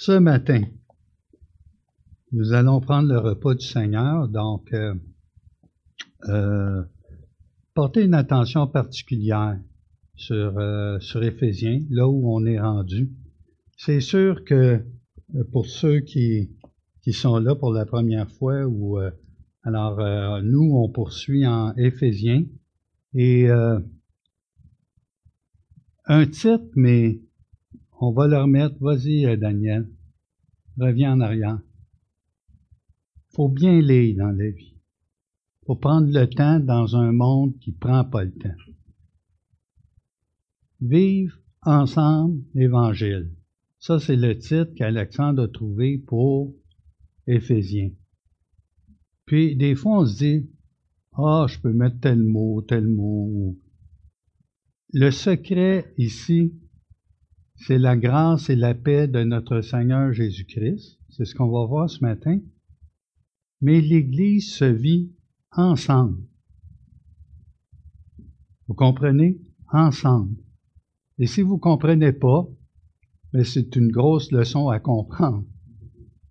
Ce matin, nous allons prendre le repas du Seigneur, donc euh, euh, porter une attention particulière sur, euh, sur Éphésiens, là où on est rendu. C'est sûr que pour ceux qui, qui sont là pour la première fois, ou alors nous, on poursuit en Éphésiens, et un titre, mais on va le remettre. Vas-y, Daniel. Reviens en arrière faut bien lire dans la vie. faut prendre le temps dans un monde qui prend pas le temps. Vive ensemble l'Évangile. Ça, c'est le titre qu'Alexandre a trouvé pour Éphésiens. Puis, des fois, on se dit, ah, je peux mettre tel mot, tel mot. Le secret ici, c'est la grâce et la paix de notre Seigneur Jésus-Christ. C'est ce qu'on va voir ce matin mais l'Église se vit ensemble. Vous comprenez? Ensemble. Et si vous ne comprenez pas, mais ben, c'est une grosse leçon à comprendre.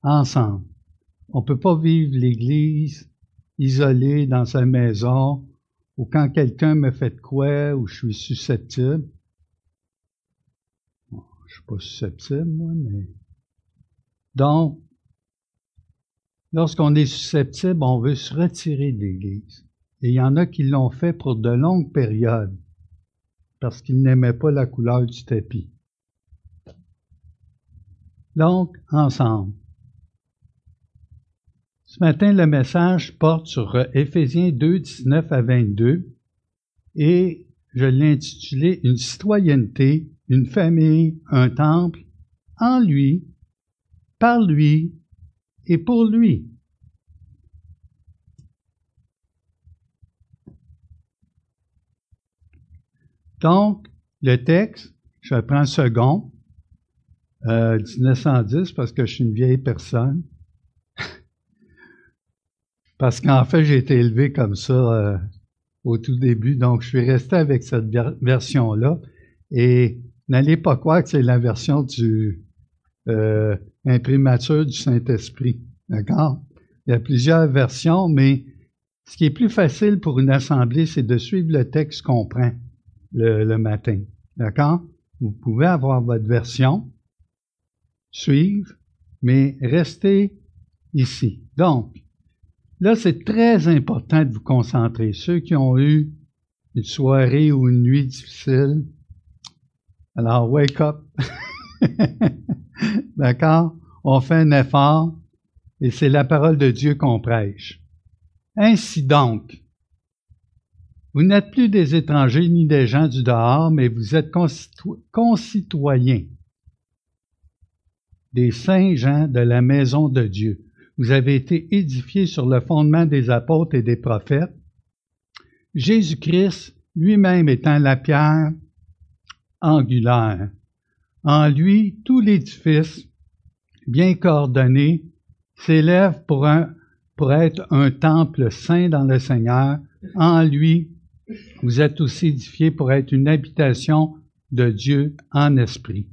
Ensemble. On ne peut pas vivre l'Église isolé dans sa maison ou quand quelqu'un me fait de quoi ou je suis susceptible. Je suis pas susceptible, moi, mais. Donc, Lorsqu'on est susceptible, on veut se retirer de l'Église. Et il y en a qui l'ont fait pour de longues périodes parce qu'ils n'aimaient pas la couleur du tapis. Donc, ensemble. Ce matin, le message porte sur Éphésiens 2, 19 à 22 et je l'ai intitulé Une citoyenneté, une famille, un temple, en lui, par lui et pour lui. Donc, le texte, je prends second, euh, 1910, parce que je suis une vieille personne. parce qu'en fait, j'ai été élevé comme ça euh, au tout début, donc je suis resté avec cette version-là. Et n'allez pas croire que c'est la version du euh, imprimature du Saint-Esprit. D'accord? Il y a plusieurs versions, mais ce qui est plus facile pour une assemblée, c'est de suivre le texte qu'on prend le, matin. D'accord? Vous pouvez avoir votre version, suivre, mais restez ici. Donc, là, c'est très important de vous concentrer. Ceux qui ont eu une soirée ou une nuit difficile, alors wake up. D'accord? On fait un effort et c'est la parole de Dieu qu'on prêche. Ainsi donc, vous n'êtes plus des étrangers ni des gens du dehors, mais vous êtes concitoyens des saints gens de la maison de Dieu. Vous avez été édifiés sur le fondement des apôtres et des prophètes. Jésus-Christ lui-même étant la pierre angulaire. En lui, tout l'édifice, bien coordonné, s'élève pour, être un temple saint dans le Seigneur. En lui, vous êtes aussi édifiés pour être une habitation de Dieu en esprit.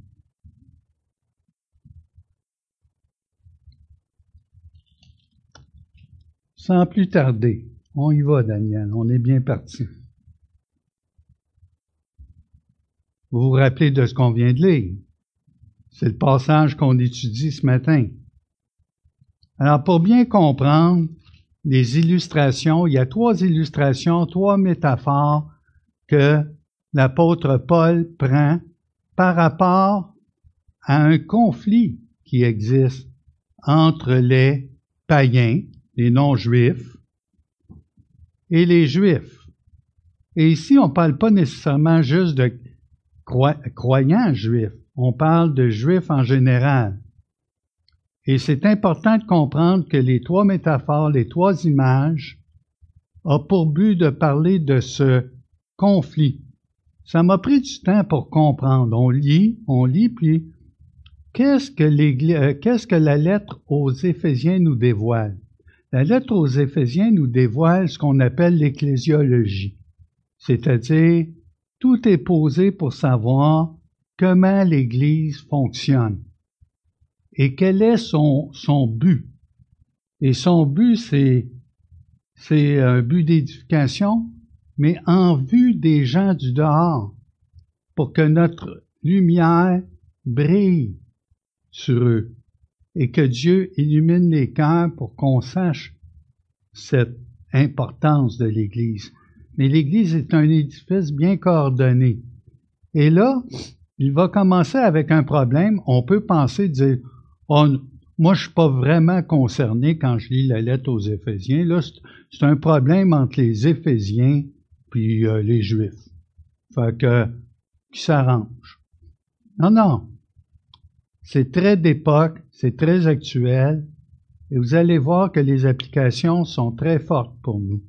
Sans plus tarder, on y va, Daniel, on est bien parti. Vous vous rappelez de ce qu'on vient de lire? C'est le passage qu'on étudie ce matin. Alors, pour bien comprendre les illustrations, il y a trois illustrations, trois métaphores que l'apôtre Paul prend par rapport à un conflit qui existe entre les païens, les non-juifs, et les juifs. Et ici, on ne parle pas nécessairement juste de croyants juifs on parle de juifs en général. Et c'est important de comprendre que les trois métaphores, les trois images, ont pour but de parler de ce conflit. Ça m'a pris du temps pour comprendre. On lit, on lit, puis qu'est-ce que, euh, qu'est-ce que la lettre aux Éphésiens nous dévoile? La lettre aux Éphésiens nous dévoile ce qu'on appelle l'ecclésiologie, c'est-à-dire tout est posé pour savoir comment l'Église fonctionne. et quel est son, son but. Et son but, c'est, c'est un but d'édification, mais en vue des gens du dehors, pour que notre lumière brille sur eux et que Dieu illumine les cœurs pour qu'on sache cette importance de l'Église. Mais l'Église est un édifice bien coordonné. Et là, il va commencer avec un problème. On peut penser, dire, oh, moi, je suis pas vraiment concerné quand je lis la lettre aux Éphésiens. Là, c'est un problème entre les Éphésiens puis euh, les Juifs. Fait que, qui s'arrange. Non, non. C'est très d'époque, c'est très actuel, et vous allez voir que les applications sont très fortes pour nous.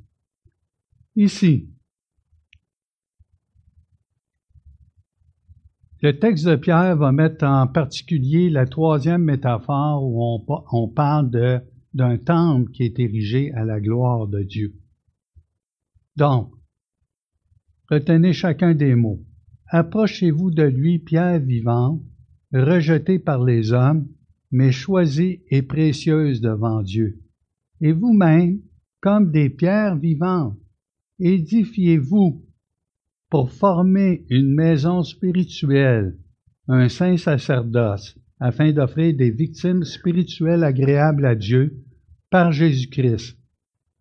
Ici, le texte de Pierre va mettre en particulier la troisième métaphore où on, parle d'un temple qui est érigé à la gloire de Dieu. Donc, retenez chacun des mots. Approchez-vous de lui, pierre vivante, rejetée par les hommes, mais choisie et précieuse devant Dieu. Et vous-même, comme des pierres vivantes, édifiez-vous pour former une maison spirituelle, un saint sacerdoce, afin d'offrir des victimes spirituelles agréables à Dieu par Jésus-Christ.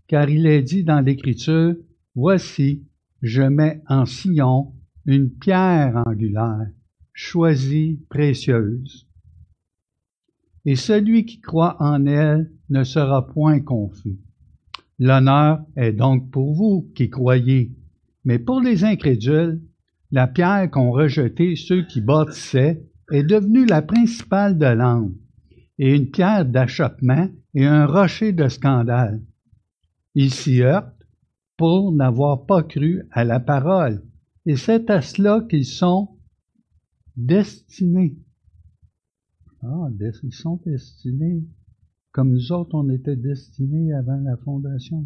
Car il est dit dans l'Écriture, Voici, je mets en sillon une pierre angulaire, choisie, précieuse. Et celui qui croit en elle ne sera point confus. L'honneur est donc pour vous qui croyez, mais pour les incrédules, la pierre qu'ont rejetée ceux qui bâtissaient est devenue la principale de l'âme, et une pierre d'achoppement et un rocher de scandale. Ils s'y heurtent pour n'avoir pas cru à la parole et c'est à cela qu'ils sont destinés. Ah, ils sont destinés. Comme nous autres, on était destinés avant la fondation.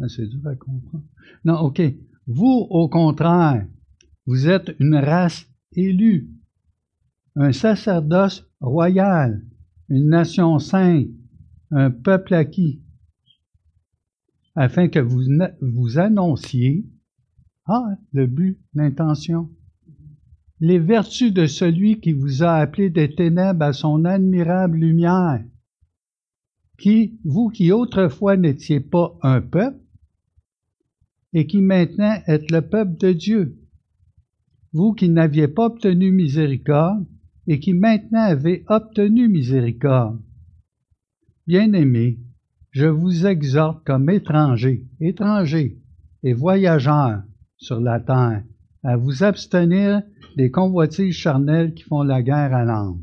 Ah, c'est dur à comprendre. Non, OK. Vous, au contraire, vous êtes une race élue, un sacerdoce royal, une nation sainte, un peuple acquis, afin que vous, vous annonciez ah, le but, l'intention. Les vertus de celui qui vous a appelé des ténèbres à son admirable lumière, qui, vous qui autrefois n'étiez pas un peuple, et qui maintenant êtes le peuple de Dieu, vous qui n'aviez pas obtenu miséricorde, et qui maintenant avez obtenu miséricorde. Bien-aimés, je vous exhorte comme étrangers, étrangers et voyageurs, sur la terre, à vous abstenir des convoitises charnelles qui font la guerre à l'âme.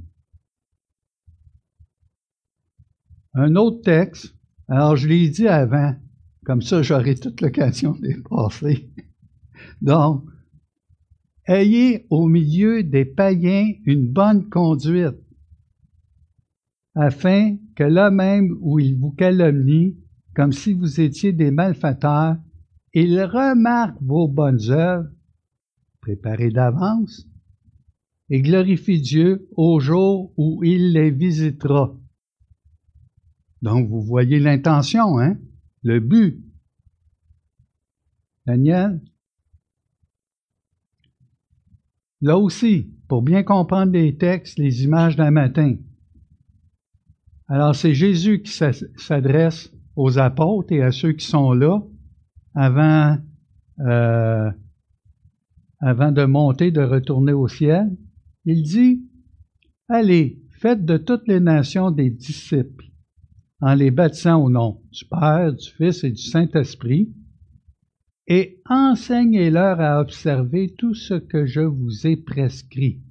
Un autre texte, alors je l'ai dit avant, comme ça j'aurai toute l'occasion de passer. Donc, ayez au milieu des païens une bonne conduite, afin que là même où ils vous calomnient, comme si vous étiez des malfaiteurs, il remarque vos bonnes œuvres, préparées d'avance, et glorifie Dieu au jour où il les visitera. Donc, vous voyez l'intention, hein? Le but. Daniel? Là aussi, pour bien comprendre les textes, les images d'un matin. Alors, c'est Jésus qui s'adresse aux apôtres et à ceux qui sont là avant, euh, avant de monter, de retourner au ciel, il dit, Allez, faites de toutes les nations des disciples, en les baptisant au nom du Père, du Fils et du Saint-Esprit, et enseignez-leur à observer tout ce que je vous ai prescrit.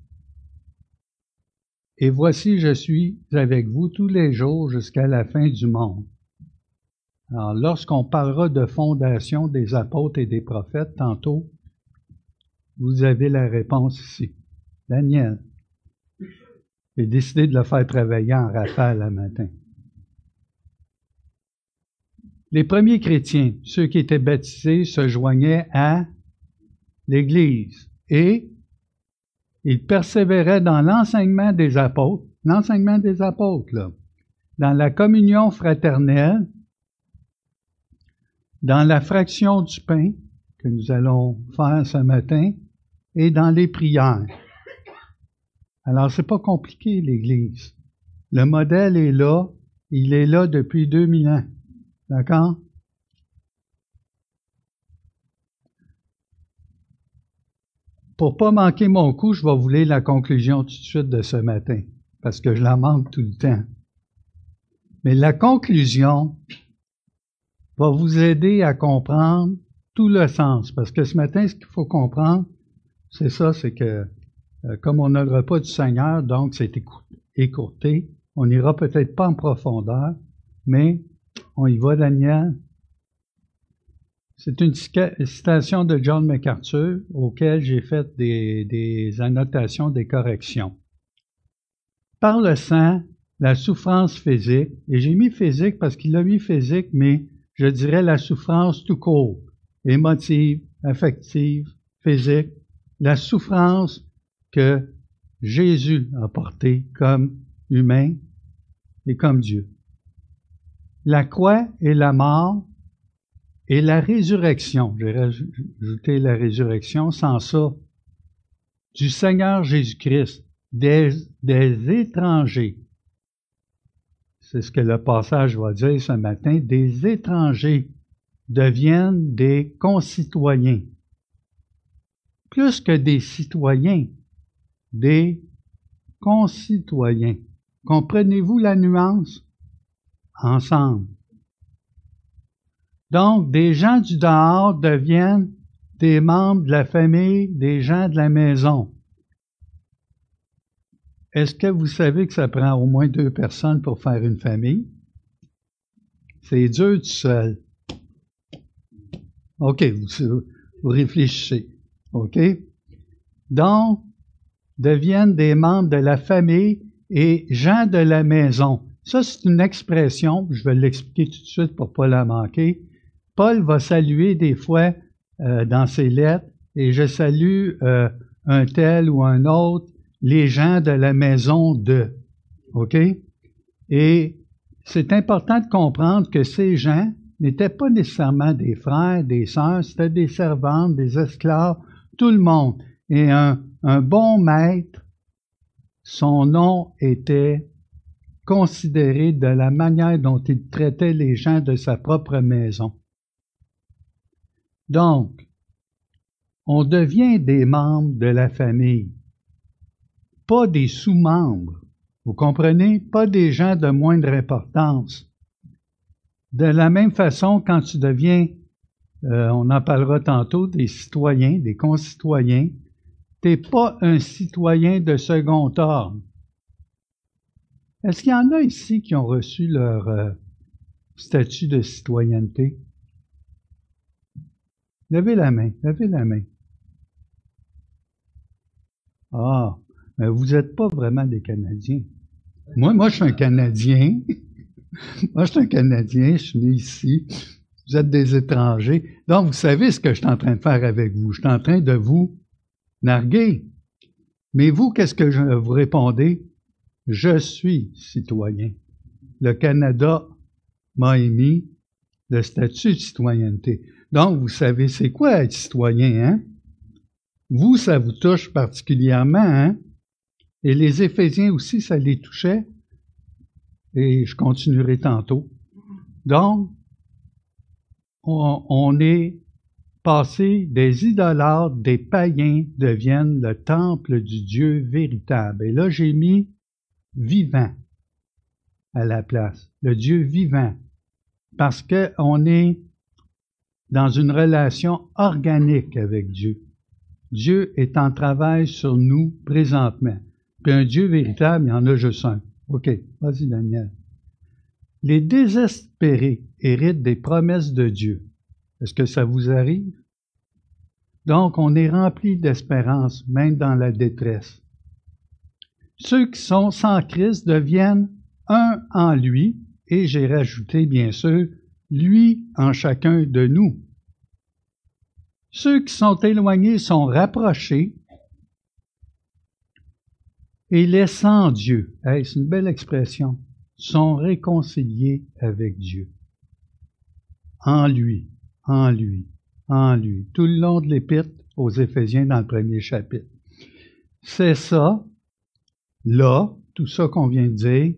Et voici, je suis avec vous tous les jours jusqu'à la fin du monde. Lorsqu'on parlera de fondation des apôtres et des prophètes tantôt, vous avez la réponse ici. Daniel. J'ai décidé de le faire travailler en rafale le matin. Les premiers chrétiens, ceux qui étaient baptisés, se joignaient à l'Église et ils persévéraient dans l'enseignement des apôtres l'enseignement des apôtres. Dans la communion fraternelle, dans la fraction du pain que nous allons faire ce matin et dans les prières. Alors, c'est pas compliqué, l'Église. Le modèle est là. Il est là depuis 2000 ans. D'accord? Pour pas manquer mon coup, je vais vous lire la conclusion tout de suite de ce matin, parce que je la manque tout le temps. Mais la conclusion va vous aider à comprendre tout le sens, parce que ce matin, ce qu'il faut comprendre, c'est ça, c'est que euh, comme on n'a le repas du Seigneur, donc c'est écourté, on n'ira peut-être pas en profondeur, mais on y va, Daniel. C'est une citation de John MacArthur auquel j'ai fait des, annotations, des corrections. Par le sang, la souffrance physique, et j'ai mis physique parce qu'il a mis physique, mais je dirais la souffrance tout court, émotive, affective, physique, la souffrance que Jésus a portée comme humain et comme Dieu. La croix et la mort et la résurrection, j'ai rajouté la résurrection, sans ça, du Seigneur Jésus-Christ, des, des étrangers, c'est ce que le passage va dire ce matin, des étrangers deviennent des concitoyens. Plus que des citoyens, des concitoyens. Comprenez-vous la nuance? Ensemble. Donc, des gens du dehors deviennent des membres de la famille, des gens de la maison. Est-ce que vous savez que ça prend au moins deux personnes pour faire une famille? C'est dur tout seul. OK, vous, vous réfléchissez. OK? Donc, deviennent des membres de la famille et gens de la maison. Ça, c'est une expression, je vais l'expliquer tout de suite pour ne pas la manquer. Paul va saluer des fois euh, dans ses lettres, et je salue euh, un tel ou un autre, les gens de la maison de. OK? Et c'est important de comprendre que ces gens n'étaient pas nécessairement des frères, des sœurs, c'était des servantes, des esclaves, tout le monde. Et un, un bon maître, son nom était considéré de la manière dont il traitait les gens de sa propre maison. Donc, on devient des membres de la famille, pas des sous-membres. Vous comprenez? Pas des gens de moindre importance. De la même façon, quand tu deviens, euh, on en parlera tantôt, des citoyens, des concitoyens, t'es pas un citoyen de second ordre. Est-ce qu'il y en a ici qui ont reçu leur euh, statut de citoyenneté? Levez la main, levez la main. Ah, mais vous n'êtes pas vraiment des Canadiens. Moi, moi, je suis un Canadien. moi, je suis un Canadien, je suis né ici. Vous êtes des étrangers. Donc, vous savez ce que je suis en train de faire avec vous. Je suis en train de vous narguer. Mais vous, qu'est-ce que je, vous répondez? Je suis citoyen. Le Canada m'a émis le statut de citoyenneté. Donc, vous savez, c'est quoi être citoyen, hein? Vous, ça vous touche particulièrement, hein? Et les Éphésiens aussi, ça les touchait. Et je continuerai tantôt. Donc, on, est passé des idolâtres, des païens, deviennent le temple du Dieu véritable. Et là, j'ai mis vivant à la place, le Dieu vivant, parce qu'on est dans une relation organique avec Dieu. Dieu est en travail sur nous présentement. Puis un Dieu véritable, il y en a juste un. OK, vas-y Daniel. Les désespérés héritent des promesses de Dieu. Est-ce que ça vous arrive? Donc, on est rempli d'espérance, même dans la détresse. Ceux qui sont sans Christ deviennent un en lui, et j'ai rajouté, bien sûr, lui en chacun de nous. Ceux qui sont éloignés sont rapprochés, et laissant Dieu, c'est une belle expression, sont réconciliés avec Dieu. En lui, en lui, en lui. Tout le long de l'épître aux Éphésiens dans le premier chapitre. C'est ça, là, tout ça qu'on vient de dire,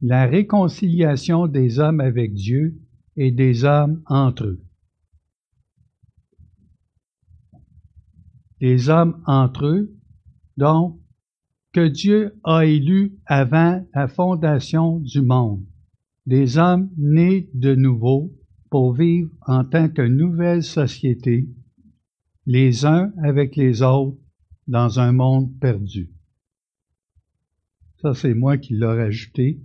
la réconciliation des hommes avec Dieu et des hommes entre eux. Des hommes entre eux, donc, que Dieu a élus avant la fondation du monde. Des hommes nés de nouveau pour vivre en tant que nouvelle société, les uns avec les autres, dans un monde perdu. Ça, c'est moi qui l'ai rajouté.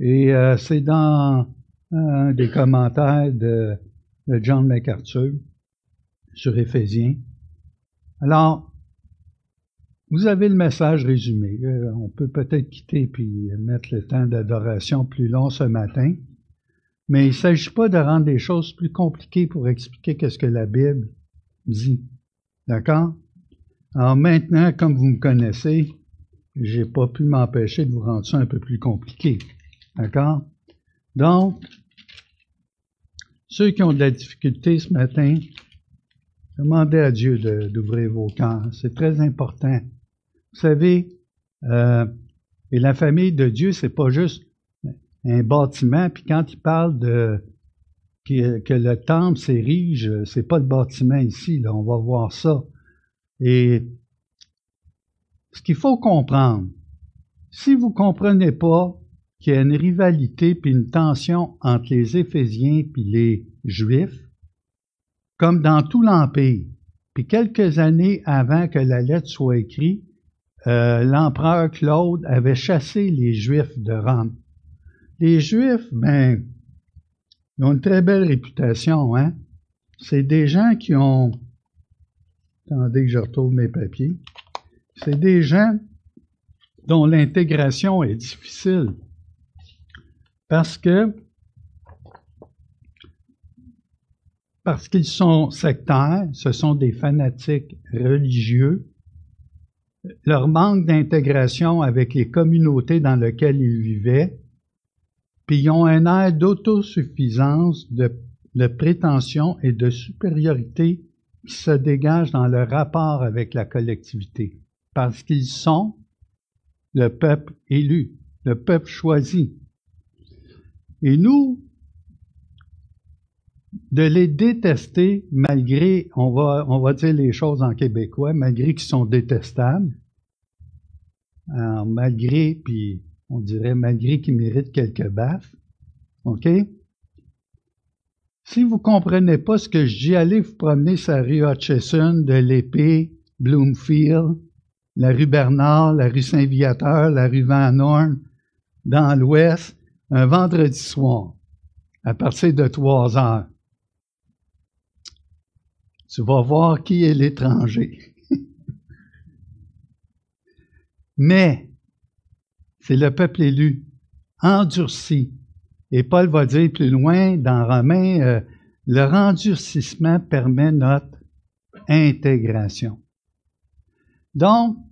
Et euh, c'est dans un des commentaires de, John MacArthur sur Éphésiens. Alors, vous avez le message résumé. Euh, on peut peut-être quitter puis mettre le temps d'adoration plus long ce matin. Mais il ne s'agit pas de rendre des choses plus compliquées pour expliquer qu'est-ce que la Bible dit. D'accord? Alors maintenant, comme vous me connaissez, j'ai pas pu m'empêcher de vous rendre ça un peu plus compliqué. D'accord? Donc, ceux qui ont de la difficulté ce matin, demandez à Dieu d'ouvrir vos cœurs. C'est très important. Vous savez, euh, et la famille de Dieu, c'est pas juste un bâtiment, puis quand il parle de que, que le temple s'érige, c'est pas le bâtiment ici, là, on va voir ça. Et ce qu'il faut comprendre, si vous comprenez pas qu'il y a une rivalité puis une tension entre les Éphésiens puis les Juifs, comme dans tout l'Empire, puis quelques années avant que la lettre soit écrite, euh, l'empereur Claude avait chassé les Juifs de Rome. Les Juifs, ben, ils ont une très belle réputation, hein? C'est des gens qui ont Attendez que je retrouve mes papiers. C'est des gens dont l'intégration est difficile parce que parce qu'ils sont sectaires, ce sont des fanatiques religieux. Leur manque d'intégration avec les communautés dans lesquelles ils vivaient, puis ils ont un air d'autosuffisance, de, de prétention et de supériorité qui se dégagent dans leur rapport avec la collectivité, parce qu'ils sont le peuple élu, le peuple choisi. Et nous, de les détester malgré, on va, on va dire les choses en québécois, malgré qu'ils sont détestables, malgré, puis on dirait malgré qu'ils méritent quelques baffes, OK? Si vous ne comprenez pas ce que je dis, allez vous promener sur la rue Hutchison, de l'Épée, Bloomfield, la rue Bernard, la rue Saint-Viateur, la rue Van Horn, dans l'Ouest, un vendredi soir, à partir de 3 heures. Tu vas voir qui est l'étranger. Mais, c'est le peuple élu, endurci, et Paul va dire plus loin dans Romains, euh, le rendurcissement permet notre intégration. Donc,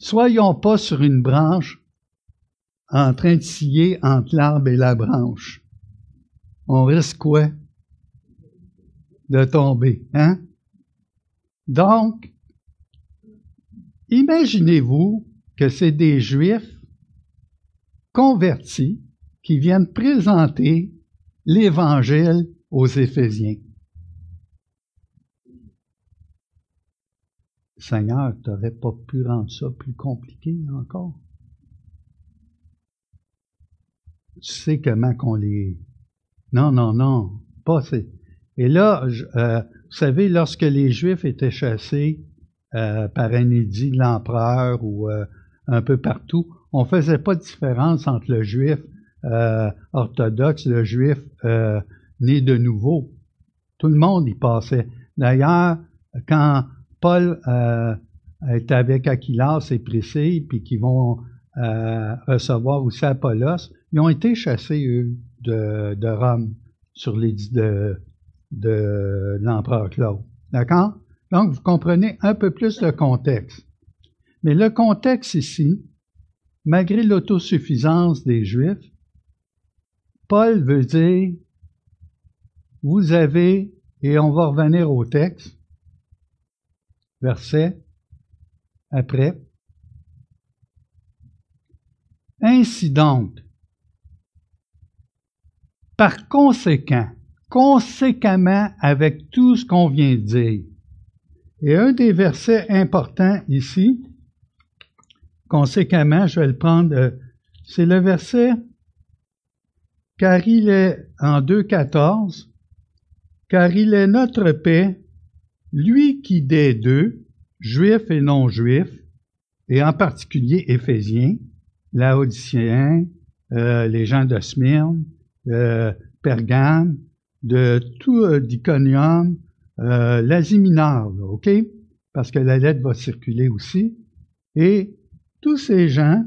soyons pas sur une branche en train de scier entre l'arbre et la branche. On risque quoi? De tomber, hein? Donc, imaginez-vous que c'est des Juifs convertis qui viennent présenter l'Évangile aux Éphésiens. Seigneur, tu n'aurais pas pu rendre ça plus compliqué encore? Tu sais comment qu'on les... Non, non, non, pas c'est... Et là, euh, vous savez, lorsque les Juifs étaient chassés euh, par un édit de l'empereur ou euh, un peu partout, on ne faisait pas de différence entre le Juif orthodoxe, le juif né de nouveau. Tout le monde y passait. D'ailleurs, quand Paul euh, est avec Aquilas et Priscille, puis qu'ils vont recevoir aussi Apollos, ils ont été chassés, eux, de, Rome sur les de, de l'empereur Claude. D'accord? Donc, vous comprenez un peu plus le contexte. Mais le contexte ici, malgré l'autosuffisance des Juifs, Paul veut dire, vous avez, et on va revenir au texte, verset après, ainsi donc, par conséquent, conséquemment avec tout ce qu'on vient de dire. Et un des versets importants ici, conséquemment, je vais le prendre, euh, c'est le verset, car il est en 2.14, car il est notre paix, lui qui des deux, juifs et non-juifs, et en particulier Éphésiens, Laodiciens, euh, les gens de Smyrne, euh, Pergame, de tout euh, d'Iconium, euh, l'Asie mineure, OK? Parce que la lettre va circuler aussi. Et tous ces gens,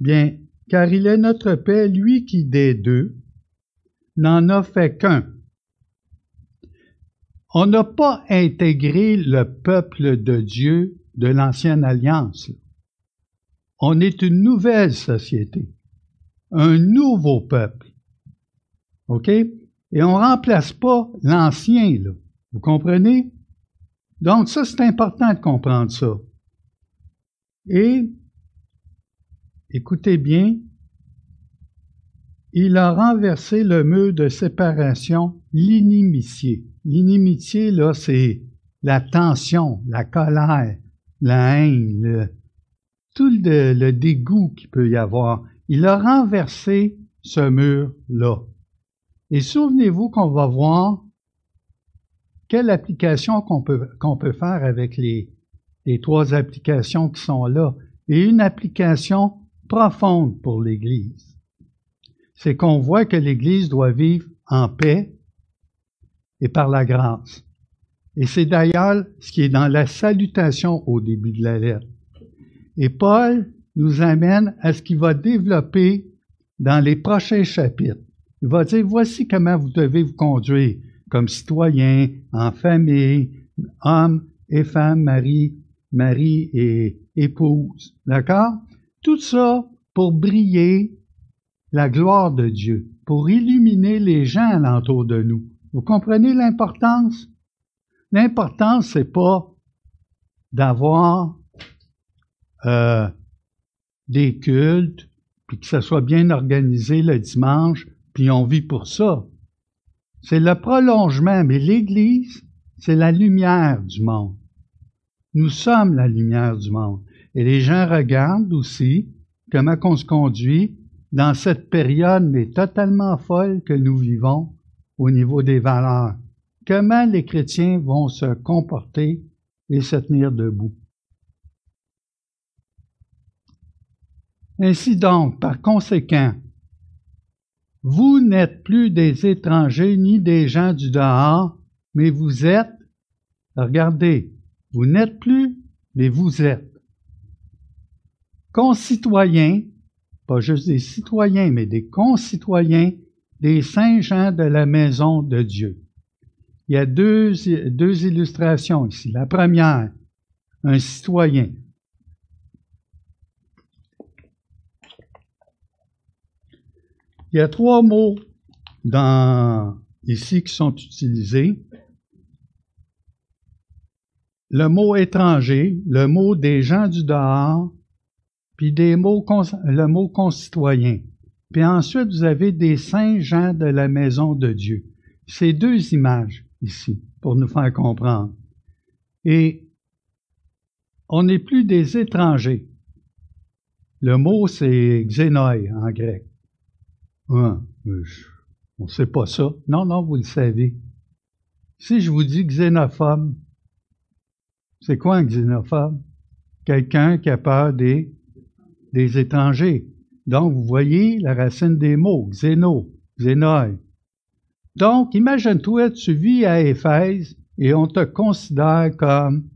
bien, car il est notre paix, lui qui des deux, n'en a fait qu'un. On n'a pas intégré le peuple de Dieu de l'ancienne alliance. On est une nouvelle société, un nouveau peuple. OK? Et on ne remplace pas l'ancien. Vous comprenez? Donc, ça, c'est important de comprendre ça. Et, écoutez bien, il a renversé le mur de séparation, l'inimitié. L'inimitié, là, c'est la tension, la colère, la haine, tout le, dégoût qu'il peut y avoir. Il a renversé ce mur-là. Et souvenez-vous qu'on va voir quelle application qu'on peut, faire avec les trois applications qui sont là. Et une application profonde pour l'Église. C'est qu'on voit que l'Église doit vivre en paix et par la grâce. Et c'est d'ailleurs ce qui est dans la salutation au début de la lettre. Et Paul nous amène à ce qu'il va développer dans les prochains chapitres. Il va dire, voici comment vous devez vous conduire comme citoyen, en famille, homme et femme, mari, mari et épouse. D'accord? Tout ça pour briller la gloire de Dieu, pour illuminer les gens alentour de nous. Vous comprenez l'importance? L'importance, c'est pas d'avoir euh, des cultes, puis que ça soit bien organisé le dimanche, puis on vit pour ça. C'est le prolongement, mais l'Église, c'est la lumière du monde. Nous sommes la lumière du monde. Et les gens regardent aussi comment on se conduit dans cette période, mais totalement folle que nous vivons au niveau des valeurs. Comment les chrétiens vont se comporter et se tenir debout? Ainsi donc, par conséquent, vous n'êtes plus des étrangers ni des gens du dehors, mais vous êtes, regardez, vous n'êtes plus, mais vous êtes concitoyens, pas juste des citoyens, mais des concitoyens des saints gens de la maison de Dieu. Il y a deux, illustrations ici. La première, un citoyen. Il y a trois mots dans, ici qui sont utilisés. Le mot étranger, le mot des gens du dehors, puis le mot concitoyen. Puis ensuite, vous avez des saints gens de la maison de Dieu. Ces deux images ici, pour nous faire comprendre. Et on n'est plus des étrangers. Le mot, c'est xénoi en grec. Ah, on ne sait pas ça. Non, non, vous le savez. Si je vous dis xénophobe, c'est quoi un xénophobe? Quelqu'un qui a peur des, des étrangers. Donc, vous voyez la racine des mots, xéno, xénoi. Donc, imagine-toi, tu vis à Éphèse et on te considère comme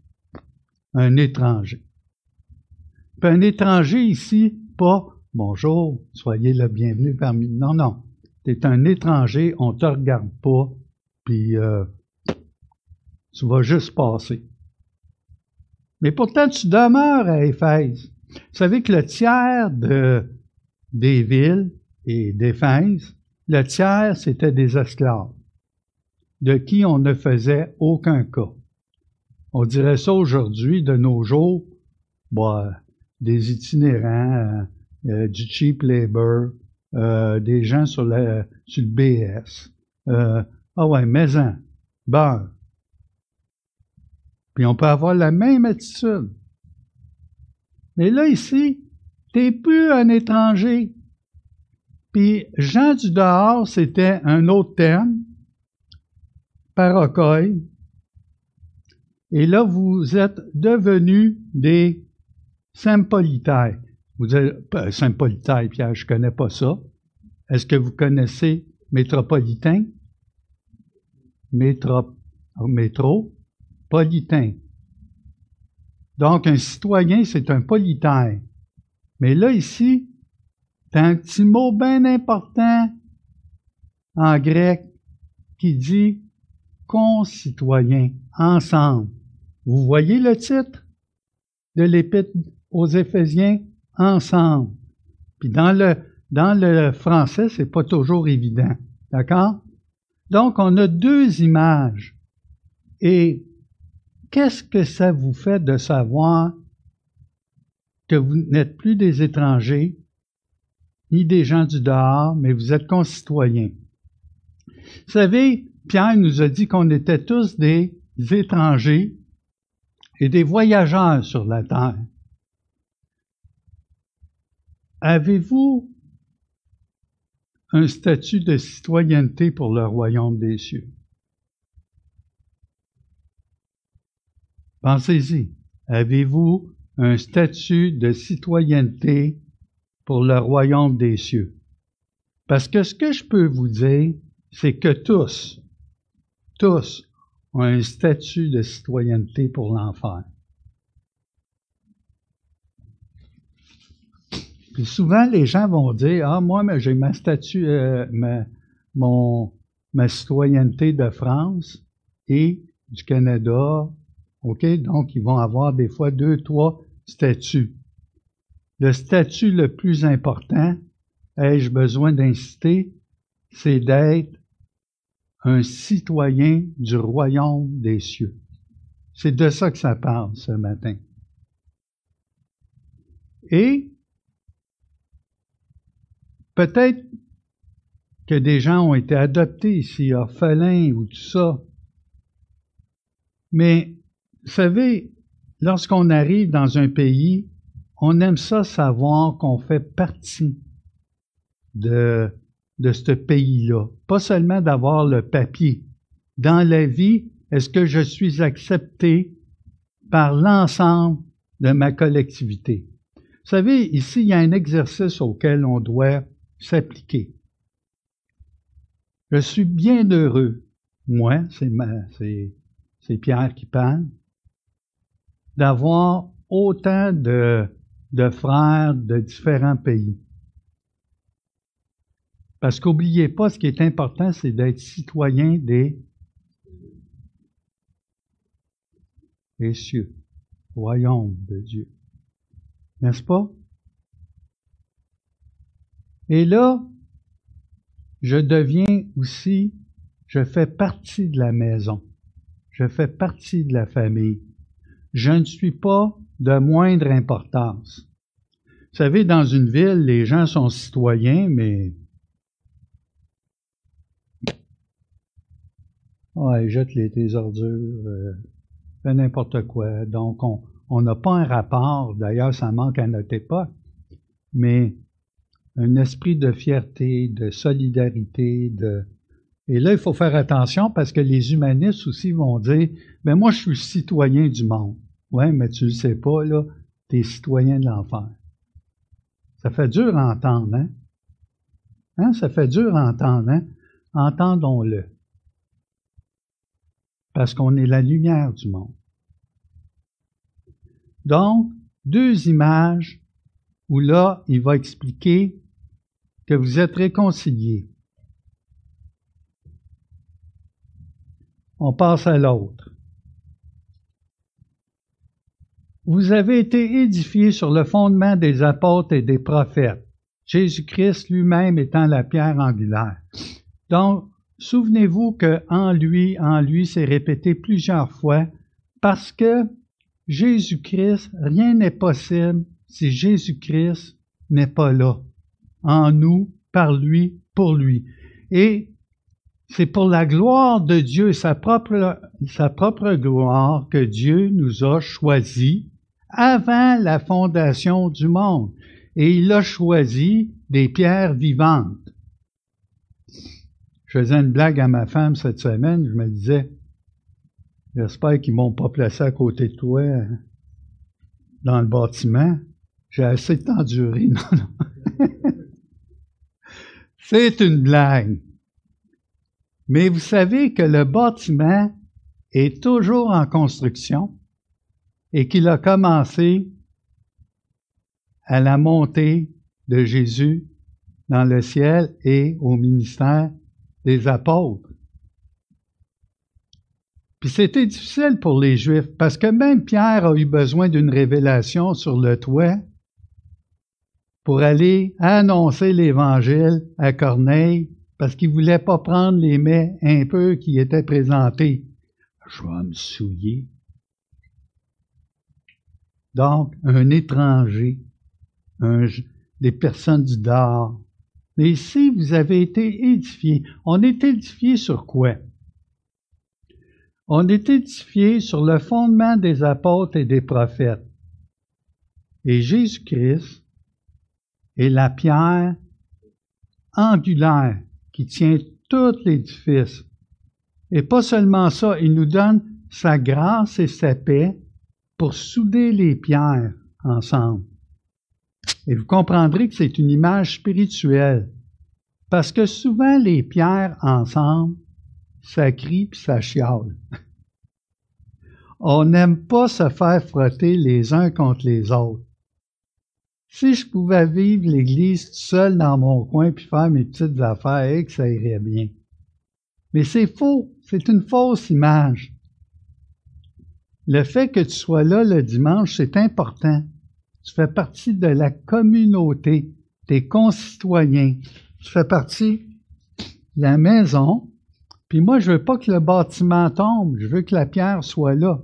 un étranger. Puis un étranger ici, pas Bonjour, soyez le bienvenu parmi nous. Non, non. Tu es un étranger, on te regarde pas, puis euh, tu vas juste passer. Mais pourtant, tu demeures à Éphèse. Vous savez que le tiers de, des villes et d'Éphèse, le tiers, c'était des esclaves, de qui on ne faisait aucun cas. On dirait ça aujourd'hui, de nos jours, bah, des itinérants, euh, euh, du cheap labor, euh, des gens sur, le sur le BS. ah ouais, maison, beurre. Puis on peut avoir la même attitude. Mais là, ici, plus un étranger. Puis Jean du dehors, c'était un autre terme, parocoï. Et là, vous êtes devenus des sympolitaires. Vous dites, euh, sympolitaires, Pierre, je connais pas ça. Est-ce que vous connaissez métropolitain? Métro, métropolitain. Donc, un citoyen, c'est un politaire. Mais là, ici, c'est un petit mot bien important en grec qui dit concitoyen, ensemble. Vous voyez le titre de l'épître aux Éphésiens, ensemble? Puis dans le, dans le français, c'est pas toujours évident. D'accord? Donc, on a deux images. Et Qu'est-ce que ça vous fait de savoir que vous n'êtes plus des étrangers, ni des gens du dehors, mais vous êtes concitoyens? Vous savez, Pierre nous a dit qu'on était tous des étrangers et des voyageurs sur la terre. Avez-vous un statut de citoyenneté pour le royaume des cieux? Pensez-y. Avez-vous un statut de citoyenneté pour le royaume des cieux? Parce que ce que je peux vous dire, c'est que tous, tous ont un statut de citoyenneté pour l'enfer. Puis souvent, les gens vont dire, ah, moi, j'ai ma statut, euh, ma, mon, ma citoyenneté de France et du Canada OK? Donc, ils vont avoir des fois deux, trois statuts. Le statut le plus important, ai-je besoin d'inciter, c'est d'être un citoyen du royaume des cieux. C'est de ça que ça parle ce matin. Et peut-être que des gens ont été adoptés ici, orphelins ou tout ça, mais vous savez, lorsqu'on arrive dans un pays, on aime ça savoir qu'on fait partie de, de ce pays-là. Pas seulement d'avoir le papier. Dans la vie, est-ce que je suis accepté par l'ensemble de ma collectivité? Vous savez, ici, il y a un exercice auquel on doit s'appliquer. Je suis bien heureux. Moi, c'est, c'est Pierre qui parle d'avoir autant de, de frères de différents pays. Parce qu'oubliez pas, ce qui est important, c'est d'être citoyen des, des cieux, royaume de Dieu. N'est-ce pas? Et là, je deviens aussi, je fais partie de la maison, je fais partie de la famille je ne suis pas de moindre importance. Vous savez, dans une ville, les gens sont citoyens, mais Ouais, jette les, tes ordures, euh, fait n'importe quoi. Donc, on n'a pas un rapport, d'ailleurs, ça manque à notre époque, mais un esprit de fierté, de solidarité, de... Et là, il faut faire attention parce que les humanistes aussi vont dire, mais moi, je suis citoyen du monde. Ouais, mais tu le sais pas, là, t'es citoyen de l'enfer. Ça fait dur à entendre, hein? hein? Ça fait dur à entendre, hein? Entendons-le. Parce qu'on est la lumière du monde. Donc, deux images où là, il va expliquer que vous êtes réconciliés. On passe à l'autre. vous avez été édifiés sur le fondement des apôtres et des prophètes, Jésus-Christ lui-même étant la pierre angulaire. Donc, souvenez-vous que en lui, en lui, c'est répété plusieurs fois, parce que Jésus-Christ, rien n'est possible si Jésus-Christ n'est pas là, en nous, par lui, pour lui. Et c'est pour la gloire de Dieu, sa propre, sa propre gloire, que Dieu nous a choisis avant la fondation du monde. Et il a choisi des pierres vivantes. Je faisais une blague à ma femme cette semaine, je me disais, j'espère qu'ils m'ont pas placé à côté de toi dans le bâtiment. J'ai assez enduré. Non, non. C'est une blague. Mais vous savez que le bâtiment est toujours en construction et qu'il a commencé à la montée de Jésus dans le ciel et au ministère des apôtres. Puis c'était difficile pour les Juifs parce que même Pierre a eu besoin d'une révélation sur le toit pour aller annoncer l'Évangile à Corneille parce qu'il voulait pas prendre les mets un peu qui étaient présentés. Je vais me souiller. Donc, un étranger, des personnes du dehors. Mais ici, vous avez été édifiés. On est édifiés sur quoi? On est édifiés sur le fondement des apôtres et des prophètes. Et Jésus-Christ est la pierre angulaire qui tient tout l'édifice. Et pas seulement ça, il nous donne sa grâce et sa paix pour souder les pierres ensemble. Et vous comprendrez que c'est une image spirituelle, parce que souvent les pierres ensemble, ça crie puis ça chiale. On n'aime pas se faire frotter les uns contre les autres. Si je pouvais vivre l'Église seul dans mon coin puis faire mes petites affaires, que ça irait bien. Mais c'est faux, c'est une fausse image. Le fait que tu sois là le dimanche, c'est important. Tu fais partie de la communauté, tes concitoyens. Tu fais partie de la maison. Puis moi, je veux pas que le bâtiment tombe, je veux que la pierre soit là.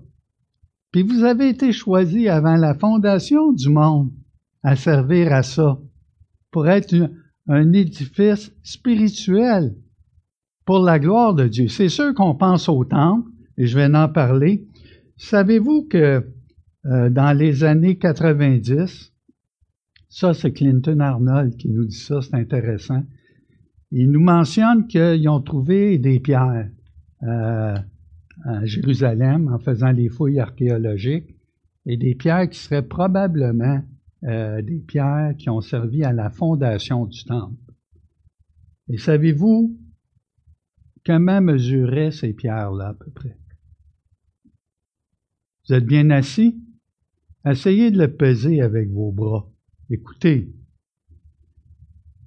Puis vous avez été choisi avant la fondation du monde à servir à ça, pour être un, édifice spirituel pour la gloire de Dieu. C'est sûr qu'on pense au temple, et je vais en parler. Savez-vous que euh, dans les années 90, ça c'est Clinton Arnold qui nous dit ça, c'est intéressant. Il nous mentionne qu'ils ont trouvé des pierres euh, à Jérusalem en faisant les fouilles archéologiques et des pierres qui seraient probablement euh, des pierres qui ont servi à la fondation du temple. Et savez-vous comment mesuraient ces pierres-là à peu près? Vous êtes bien assis? Essayez de le peser avec vos bras. Écoutez.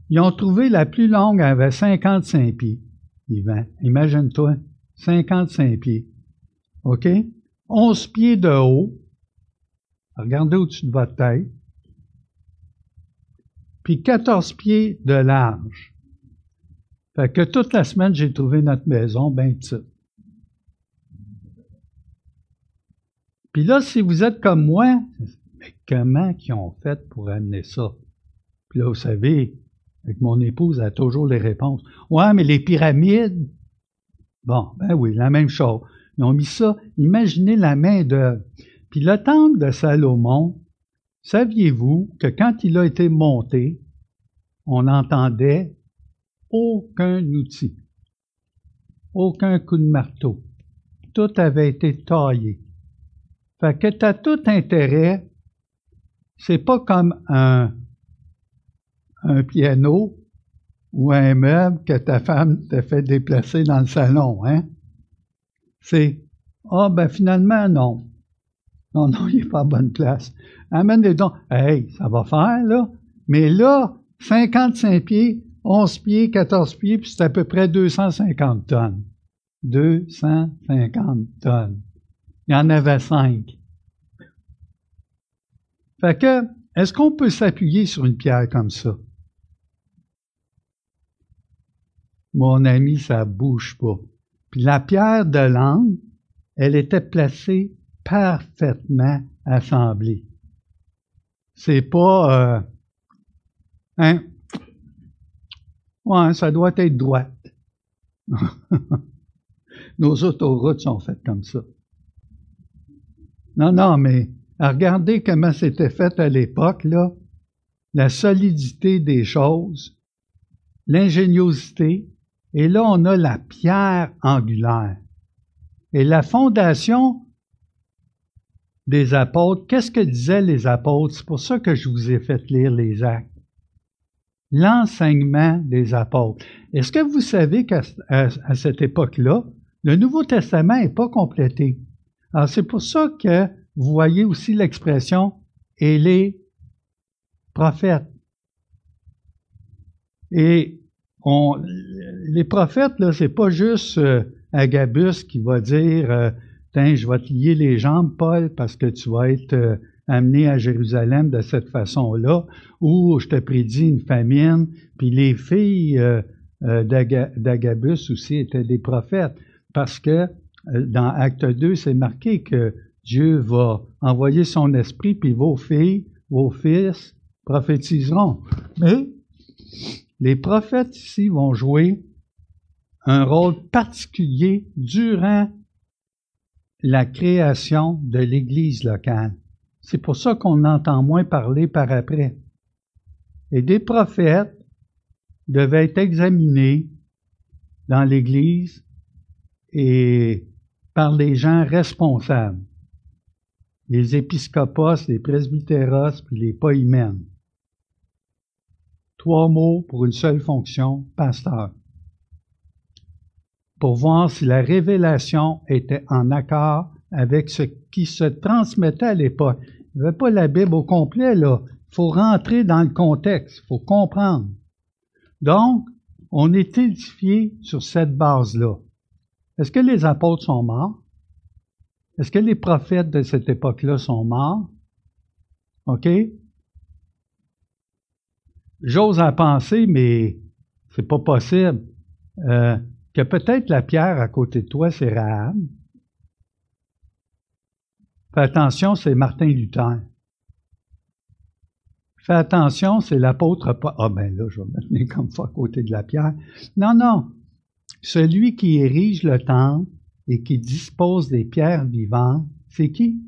Ils ont trouvé la plus longue avait 55 pieds. Yvan, imagine-toi, 55 pieds. OK? 11 pieds de haut. Regardez au-dessus de votre tête puis 14 pieds de large. Fait que toute la semaine, j'ai trouvé notre maison bien petite. Puis là, si vous êtes comme moi, mais comment ils ont fait pour amener ça? Puis là, vous savez, avec mon épouse, elle a toujours les réponses. Ouais, mais les pyramides? Bon, ben oui, la même chose. Ils ont mis ça. Imaginez la main d'œuvre. Puis le temple de Salomon, Saviez-vous que quand il a été monté, on n'entendait aucun outil, aucun coup de marteau? Tout avait été taillé. Fait que tu as tout intérêt, c'est pas comme un, un piano ou un meuble que ta femme t'a fait déplacer dans le salon, hein? C'est, ah ben finalement non. Non, non, il n'est pas à bonne place. Amène des dons. Hey, ça va faire, là. Mais là, 55 pieds, 11 pieds, 14 pieds, puis c'est à peu près 250 tonnes. 250 tonnes. Il y en avait cinq. Fait que, est-ce qu'on peut s'appuyer sur une pierre comme ça? Mon ami, ça bouge pas. Puis la pierre de l'angle, elle était placée parfaitement assemblée. C'est pas, euh, hein? Ouais, ça doit être droite. Nos autoroutes sont faites comme ça. Non, non, mais regardez comment c'était fait à l'époque, là. La solidité des choses, l'ingéniosité, et là, on a la pierre angulaire. Et la fondation des apôtres, qu'est-ce que disaient les apôtres? C'est pour ça que je vous ai fait lire les actes. L'enseignement des apôtres. Est-ce que vous savez qu'à cette époque-là, le Nouveau Testament n'est pas complété? Alors, c'est pour ça que vous voyez aussi l'expression et les prophètes. Et les prophètes, là, c'est pas juste euh, Agabus qui va dire euh, je vais te lier les jambes, Paul, parce que tu vas être euh, amené à Jérusalem de cette façon-là, ou je te prédis une famine, puis les filles euh, d'Agabus aussi étaient des prophètes, parce que dans Acte 2, c'est marqué que Dieu va envoyer son esprit, puis vos filles, vos fils prophétiseront. Mais les prophètes ici vont jouer un rôle particulier durant la création de l'Église locale. C'est pour ça qu'on entend moins parler par après. Et des prophètes devaient être examinés dans l'Église et par les gens responsables, les épiscopos, les presbytéros, puis les poïmènes. Trois mots pour une seule fonction, pasteur pour voir si la révélation était en accord avec ce qui se transmettait à l'époque. Il n'y avait pas la Bible au complet, là. Il faut rentrer dans le contexte, il faut comprendre. Donc, on est édifié sur cette base-là. Est-ce que les apôtres sont morts? Est-ce que les prophètes de cette époque-là sont morts? OK? J'ose en penser, mais c'est pas possible. Euh, peut-être la pierre à côté de toi, c'est Rahab. Fais attention, c'est Martin Luther. Fais attention, c'est l'apôtre pas. Ah ben là, je vais me tenir comme ça à côté de la pierre. Non, non. Celui qui érige le temple et qui dispose des pierres vivantes, c'est qui?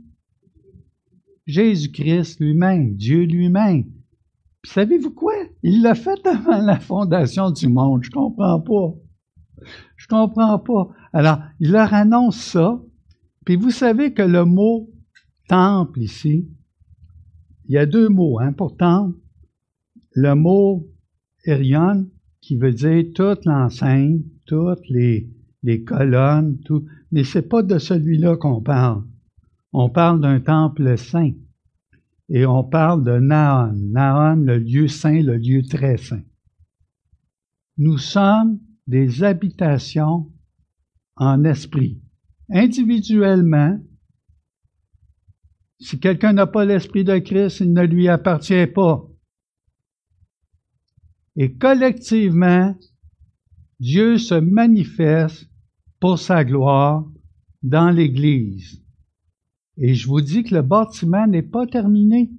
Jésus-Christ lui-même, Dieu lui-même. Savez-vous quoi? Il l'a fait avant la fondation du monde. Je comprends pas. Je comprends pas. Alors, il leur annonce ça. Puis vous savez que le mot temple ici, il y a deux mots hein, pour temple. Le mot erion, qui veut dire toute l'enseigne, toutes les, les colonnes, tout. Mais c'est pas de celui-là qu'on parle. On parle d'un temple saint. Et on parle de Naon. Naon, le lieu saint, le lieu très saint. Nous sommes des habitations en esprit. Individuellement, si quelqu'un n'a pas l'esprit de Christ, il ne lui appartient pas. Et collectivement, Dieu se manifeste pour sa gloire dans l'Église. Et je vous dis que le bâtiment n'est pas terminé.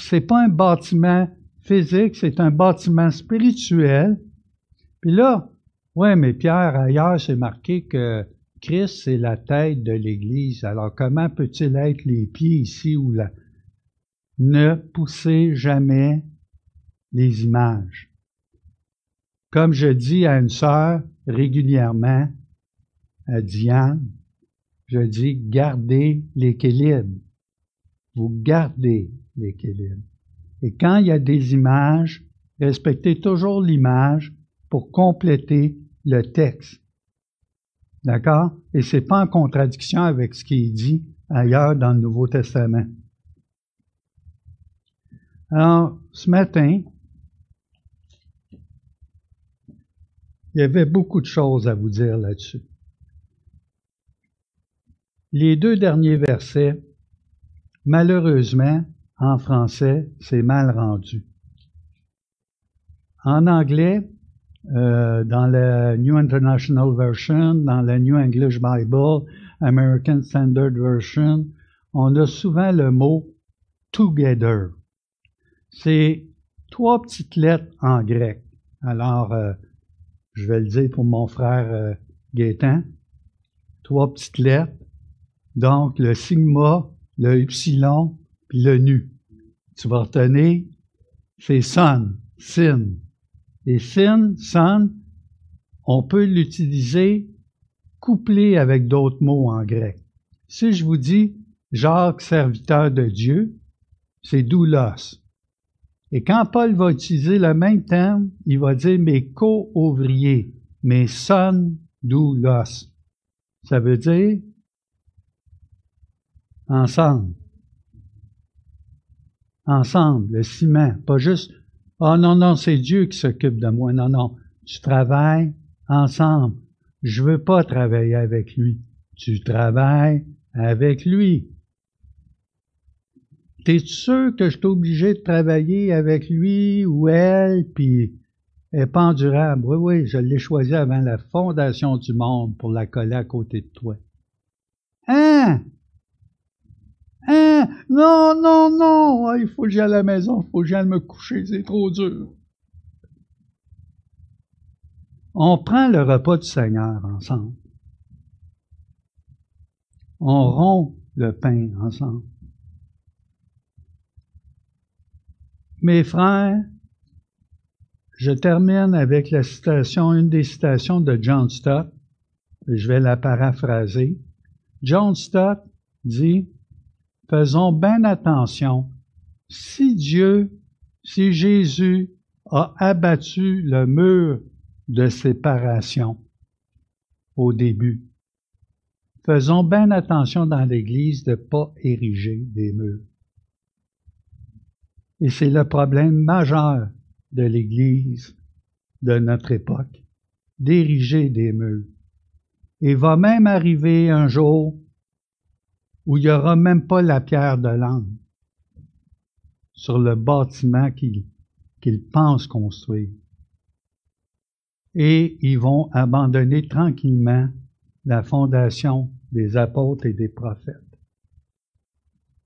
Ce n'est pas un bâtiment physique, c'est un bâtiment spirituel. Puis là, ouais, mais Pierre, ailleurs, c'est marqué que Christ, c'est la tête de l'Église. Alors, comment peut-il être les pieds ici ou là? Ne poussez jamais les images. Comme je dis à une sœur régulièrement, à Diane, je dis gardez l'équilibre. Vous gardez l'équilibre. Et quand il y a des images, respectez toujours l'image pour compléter le texte. D'accord? Et c'est pas en contradiction avec ce qui est dit ailleurs dans le Nouveau Testament. Alors, ce matin, il y avait beaucoup de choses à vous dire là-dessus. Les deux derniers versets malheureusement, en français, c'est mal rendu. En anglais, euh, dans la New International Version, dans la New English Bible, American Standard Version, on a souvent le mot together. C'est trois petites lettres en grec. Alors, euh, je vais le dire pour mon frère euh. Trois petites lettres. Donc, le sigma, le epsilon, puis le nu. Tu vas retenir, c'est son, sin. Et sin, son, on peut l'utiliser couplé avec d'autres mots en grec. Si je vous dis Jacques, serviteur de Dieu, c'est doulos. Et quand Paul va utiliser le même terme, il va dire mes co-ouvriers, mes son doulos. Ça veut dire ensemble. Ensemble, le ciment, pas juste Oh non, non, c'est Dieu qui s'occupe de moi. Non, non. Tu travailles ensemble. Je veux pas travailler avec lui. Tu travailles avec lui. T'es sûr que je suis obligé de travailler avec lui ou elle, puis est pas? Oui, oui, je l'ai choisi avant la fondation du monde pour la coller à côté de toi. Hein? Non, non, non! Ah, il faut que j'aille à la maison, il faut que j'aille me coucher, c'est trop dur. On prend le repas du Seigneur ensemble. On rompt le pain ensemble. Mes frères, je termine avec la citation, une des citations de John Stott. Je vais la paraphraser. John Stott dit faisons bien attention. Si Dieu, si Jésus a abattu le mur de séparation au début, faisons bien attention dans l'Église de ne pas ériger des murs. Et c'est le problème majeur de l'Église de notre époque, d'ériger des murs. Et va même arriver un jour où il n'y aura même pas la pierre de l'âme sur le bâtiment qu'ils pensent construire. Et ils vont abandonner tranquillement la fondation des apôtres et des prophètes.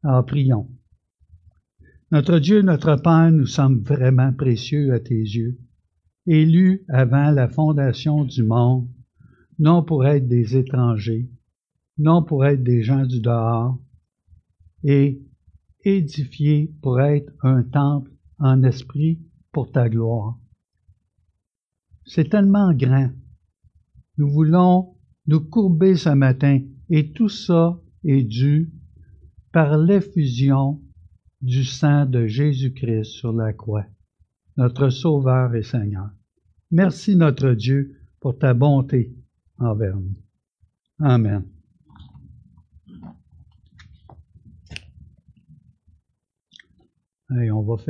Alors prions. Notre Dieu, notre Père, nous sommes vraiment précieux à tes yeux, élus avant la fondation du monde, non pour être des étrangers, non pour être des gens du dehors, et édifiés pour être un temple en esprit pour ta gloire. C'est tellement grand. Nous voulons nous courber ce matin, et tout ça est dû par l'effusion du sang de Jésus-Christ sur la croix, notre Sauveur et Seigneur. Merci notre Dieu pour ta bonté envers nous. Amen. Allez, on va faire